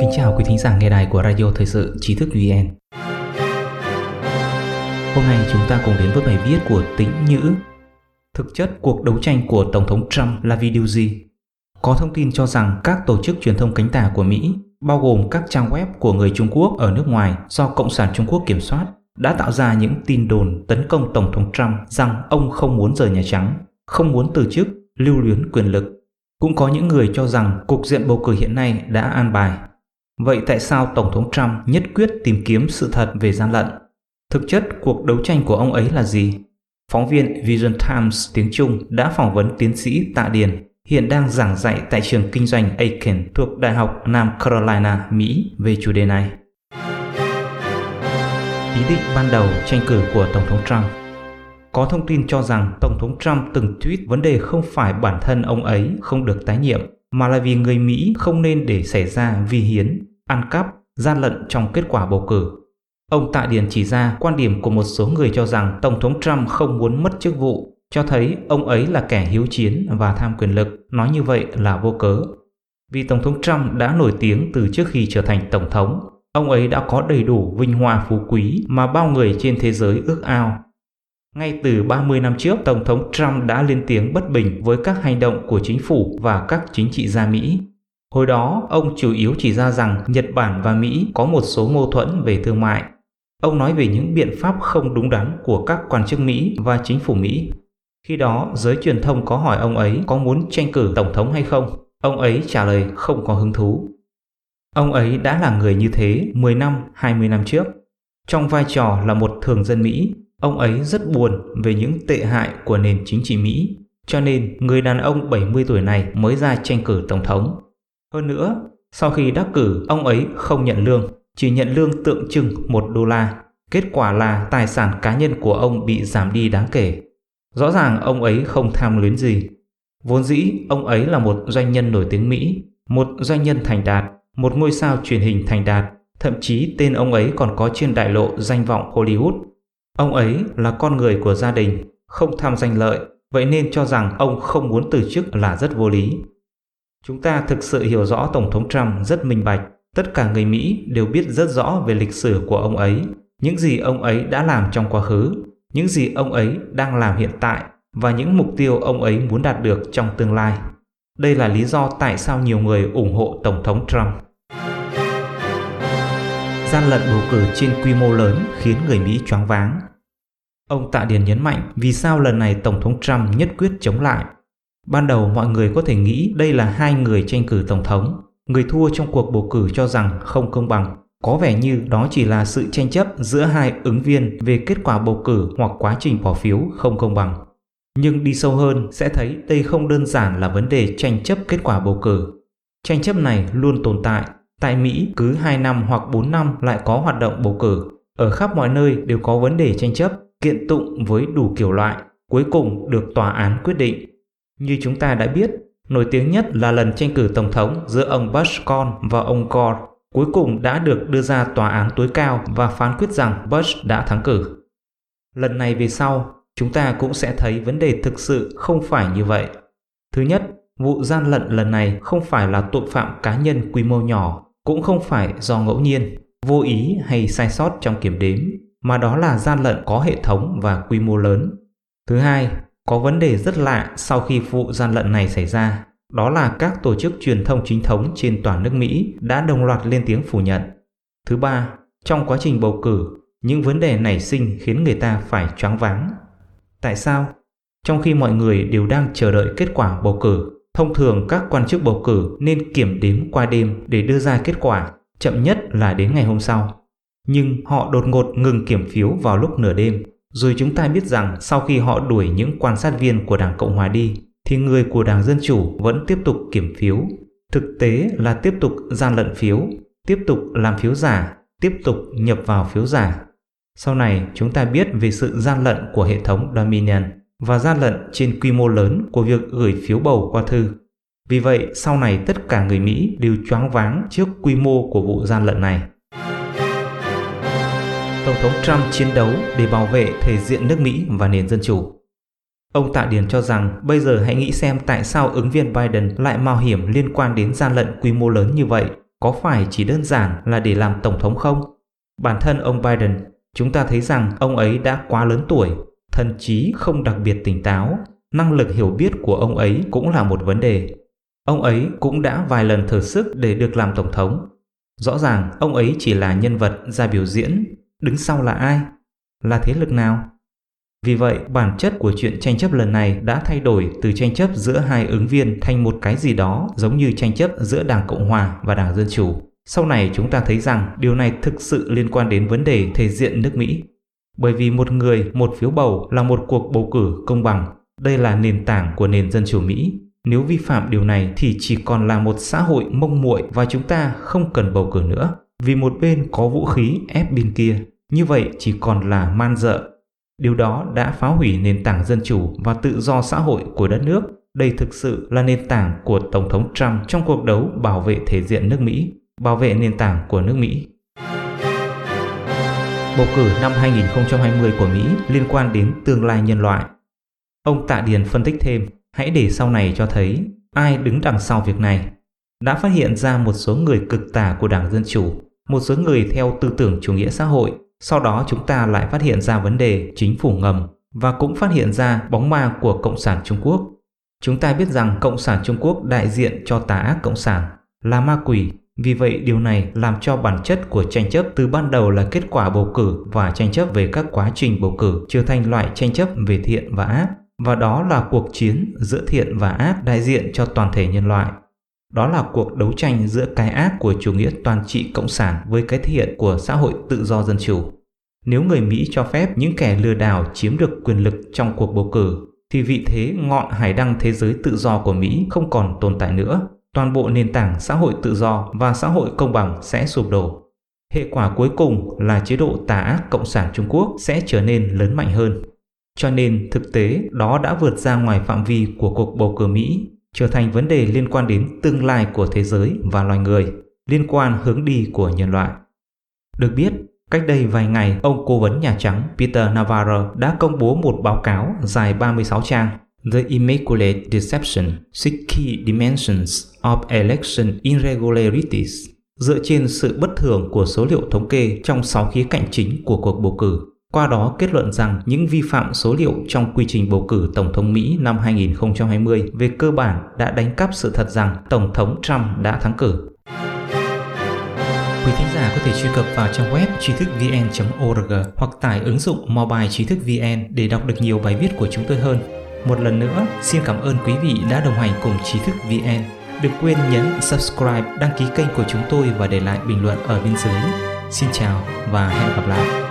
Kính chào quý thính giả nghe đài của Radio Thời sự Trí thức VN. Hôm nay chúng ta cùng đến với bài viết của Tĩnh Nhữ. Thực chất cuộc đấu tranh của Tổng thống Trump là vì điều gì? Có thông tin cho rằng các tổ chức truyền thông cánh tả của Mỹ, bao gồm các trang web của người Trung Quốc ở nước ngoài do Cộng sản Trung Quốc kiểm soát, đã tạo ra những tin đồn tấn công Tổng thống Trump rằng ông không muốn rời Nhà Trắng, không muốn từ chức, lưu luyến quyền lực. Cũng có những người cho rằng cục diện bầu cử hiện nay đã an bài. Vậy tại sao Tổng thống Trump nhất quyết tìm kiếm sự thật về gian lận? Thực chất cuộc đấu tranh của ông ấy là gì? Phóng viên Vision Times tiếng Trung đã phỏng vấn tiến sĩ Tạ Điền, hiện đang giảng dạy tại trường kinh doanh Aiken thuộc Đại học Nam Carolina, Mỹ về chủ đề này. Ý định ban đầu tranh cử của Tổng thống Trump có thông tin cho rằng Tổng thống Trump từng tweet vấn đề không phải bản thân ông ấy không được tái nhiệm, mà là vì người Mỹ không nên để xảy ra vi hiến, ăn cắp, gian lận trong kết quả bầu cử. Ông Tạ Điền chỉ ra quan điểm của một số người cho rằng Tổng thống Trump không muốn mất chức vụ, cho thấy ông ấy là kẻ hiếu chiến và tham quyền lực, nói như vậy là vô cớ. Vì Tổng thống Trump đã nổi tiếng từ trước khi trở thành Tổng thống, ông ấy đã có đầy đủ vinh hoa phú quý mà bao người trên thế giới ước ao. Ngay từ 30 năm trước, Tổng thống Trump đã lên tiếng bất bình với các hành động của chính phủ và các chính trị gia Mỹ Hồi đó, ông chủ yếu chỉ ra rằng Nhật Bản và Mỹ có một số mâu thuẫn về thương mại. Ông nói về những biện pháp không đúng đắn của các quan chức Mỹ và chính phủ Mỹ. Khi đó, giới truyền thông có hỏi ông ấy có muốn tranh cử tổng thống hay không. Ông ấy trả lời không có hứng thú. Ông ấy đã là người như thế 10 năm, 20 năm trước. Trong vai trò là một thường dân Mỹ, ông ấy rất buồn về những tệ hại của nền chính trị Mỹ. Cho nên, người đàn ông 70 tuổi này mới ra tranh cử tổng thống. Hơn nữa, sau khi đắc cử, ông ấy không nhận lương, chỉ nhận lương tượng trưng 1 đô la. Kết quả là tài sản cá nhân của ông bị giảm đi đáng kể. Rõ ràng ông ấy không tham luyến gì. Vốn dĩ, ông ấy là một doanh nhân nổi tiếng Mỹ, một doanh nhân thành đạt, một ngôi sao truyền hình thành đạt, thậm chí tên ông ấy còn có trên đại lộ danh vọng Hollywood. Ông ấy là con người của gia đình, không tham danh lợi, vậy nên cho rằng ông không muốn từ chức là rất vô lý. Chúng ta thực sự hiểu rõ Tổng thống Trump rất minh bạch. Tất cả người Mỹ đều biết rất rõ về lịch sử của ông ấy, những gì ông ấy đã làm trong quá khứ, những gì ông ấy đang làm hiện tại và những mục tiêu ông ấy muốn đạt được trong tương lai. Đây là lý do tại sao nhiều người ủng hộ Tổng thống Trump. Gian lận bầu cử trên quy mô lớn khiến người Mỹ choáng váng. Ông Tạ Điền nhấn mạnh, vì sao lần này Tổng thống Trump nhất quyết chống lại Ban đầu mọi người có thể nghĩ đây là hai người tranh cử tổng thống. Người thua trong cuộc bầu cử cho rằng không công bằng. Có vẻ như đó chỉ là sự tranh chấp giữa hai ứng viên về kết quả bầu cử hoặc quá trình bỏ phiếu không công bằng. Nhưng đi sâu hơn sẽ thấy đây không đơn giản là vấn đề tranh chấp kết quả bầu cử. Tranh chấp này luôn tồn tại. Tại Mỹ cứ 2 năm hoặc 4 năm lại có hoạt động bầu cử. Ở khắp mọi nơi đều có vấn đề tranh chấp, kiện tụng với đủ kiểu loại, cuối cùng được tòa án quyết định như chúng ta đã biết, nổi tiếng nhất là lần tranh cử tổng thống giữa ông Bush con và ông Gore, cuối cùng đã được đưa ra tòa án tối cao và phán quyết rằng Bush đã thắng cử. Lần này về sau, chúng ta cũng sẽ thấy vấn đề thực sự không phải như vậy. Thứ nhất, vụ gian lận lần này không phải là tội phạm cá nhân quy mô nhỏ, cũng không phải do ngẫu nhiên, vô ý hay sai sót trong kiểm đếm, mà đó là gian lận có hệ thống và quy mô lớn. Thứ hai, có vấn đề rất lạ sau khi vụ gian lận này xảy ra, đó là các tổ chức truyền thông chính thống trên toàn nước Mỹ đã đồng loạt lên tiếng phủ nhận. Thứ ba, trong quá trình bầu cử, những vấn đề nảy sinh khiến người ta phải choáng váng. Tại sao? Trong khi mọi người đều đang chờ đợi kết quả bầu cử, thông thường các quan chức bầu cử nên kiểm đếm qua đêm để đưa ra kết quả, chậm nhất là đến ngày hôm sau. Nhưng họ đột ngột ngừng kiểm phiếu vào lúc nửa đêm rồi chúng ta biết rằng sau khi họ đuổi những quan sát viên của Đảng Cộng Hòa đi, thì người của Đảng Dân Chủ vẫn tiếp tục kiểm phiếu. Thực tế là tiếp tục gian lận phiếu, tiếp tục làm phiếu giả, tiếp tục nhập vào phiếu giả. Sau này chúng ta biết về sự gian lận của hệ thống Dominion và gian lận trên quy mô lớn của việc gửi phiếu bầu qua thư. Vì vậy, sau này tất cả người Mỹ đều choáng váng trước quy mô của vụ gian lận này. Tổng thống Trump chiến đấu để bảo vệ thể diện nước Mỹ và nền dân chủ. Ông Tạ Điền cho rằng bây giờ hãy nghĩ xem tại sao ứng viên Biden lại mạo hiểm liên quan đến gian lận quy mô lớn như vậy, có phải chỉ đơn giản là để làm tổng thống không? Bản thân ông Biden, chúng ta thấy rằng ông ấy đã quá lớn tuổi, thần trí không đặc biệt tỉnh táo, năng lực hiểu biết của ông ấy cũng là một vấn đề. Ông ấy cũng đã vài lần thử sức để được làm tổng thống. Rõ ràng ông ấy chỉ là nhân vật ra biểu diễn, đứng sau là ai? Là thế lực nào? Vì vậy, bản chất của chuyện tranh chấp lần này đã thay đổi từ tranh chấp giữa hai ứng viên thành một cái gì đó giống như tranh chấp giữa Đảng Cộng Hòa và Đảng Dân Chủ. Sau này chúng ta thấy rằng điều này thực sự liên quan đến vấn đề thể diện nước Mỹ. Bởi vì một người, một phiếu bầu là một cuộc bầu cử công bằng. Đây là nền tảng của nền dân chủ Mỹ. Nếu vi phạm điều này thì chỉ còn là một xã hội mông muội và chúng ta không cần bầu cử nữa. Vì một bên có vũ khí ép bên kia. Như vậy chỉ còn là man dợ Điều đó đã phá hủy nền tảng dân chủ và tự do xã hội của đất nước. Đây thực sự là nền tảng của Tổng thống Trump trong cuộc đấu bảo vệ thể diện nước Mỹ, bảo vệ nền tảng của nước Mỹ. Bầu cử năm 2020 của Mỹ liên quan đến tương lai nhân loại. Ông Tạ Điền phân tích thêm, hãy để sau này cho thấy ai đứng đằng sau việc này. Đã phát hiện ra một số người cực tả của Đảng Dân Chủ, một số người theo tư tưởng chủ nghĩa xã hội sau đó chúng ta lại phát hiện ra vấn đề chính phủ ngầm và cũng phát hiện ra bóng ma của Cộng sản Trung Quốc. Chúng ta biết rằng Cộng sản Trung Quốc đại diện cho tà ác Cộng sản là ma quỷ. Vì vậy điều này làm cho bản chất của tranh chấp từ ban đầu là kết quả bầu cử và tranh chấp về các quá trình bầu cử trở thành loại tranh chấp về thiện và ác. Và đó là cuộc chiến giữa thiện và ác đại diện cho toàn thể nhân loại. Đó là cuộc đấu tranh giữa cái ác của chủ nghĩa toàn trị cộng sản với cái thiện của xã hội tự do dân chủ. Nếu người Mỹ cho phép những kẻ lừa đảo chiếm được quyền lực trong cuộc bầu cử, thì vị thế ngọn hải đăng thế giới tự do của Mỹ không còn tồn tại nữa. Toàn bộ nền tảng xã hội tự do và xã hội công bằng sẽ sụp đổ. Hệ quả cuối cùng là chế độ tà ác cộng sản Trung Quốc sẽ trở nên lớn mạnh hơn. Cho nên thực tế đó đã vượt ra ngoài phạm vi của cuộc bầu cử Mỹ trở thành vấn đề liên quan đến tương lai của thế giới và loài người, liên quan hướng đi của nhân loại. Được biết, cách đây vài ngày, ông cố vấn Nhà Trắng Peter Navarro đã công bố một báo cáo dài 36 trang The Immaculate Deception, Six Key Dimensions of Election Irregularities dựa trên sự bất thường của số liệu thống kê trong 6 khía cạnh chính của cuộc bầu cử qua đó kết luận rằng những vi phạm số liệu trong quy trình bầu cử Tổng thống Mỹ năm 2020 về cơ bản đã đánh cắp sự thật rằng Tổng thống Trump đã thắng cử. Quý thính giả có thể truy cập vào trang web trí thức vn.org hoặc tải ứng dụng mobile trí thức vn để đọc được nhiều bài viết của chúng tôi hơn. Một lần nữa, xin cảm ơn quý vị đã đồng hành cùng trí thức vn. Đừng quên nhấn subscribe, đăng ký kênh của chúng tôi và để lại bình luận ở bên dưới. Xin chào và hẹn gặp lại.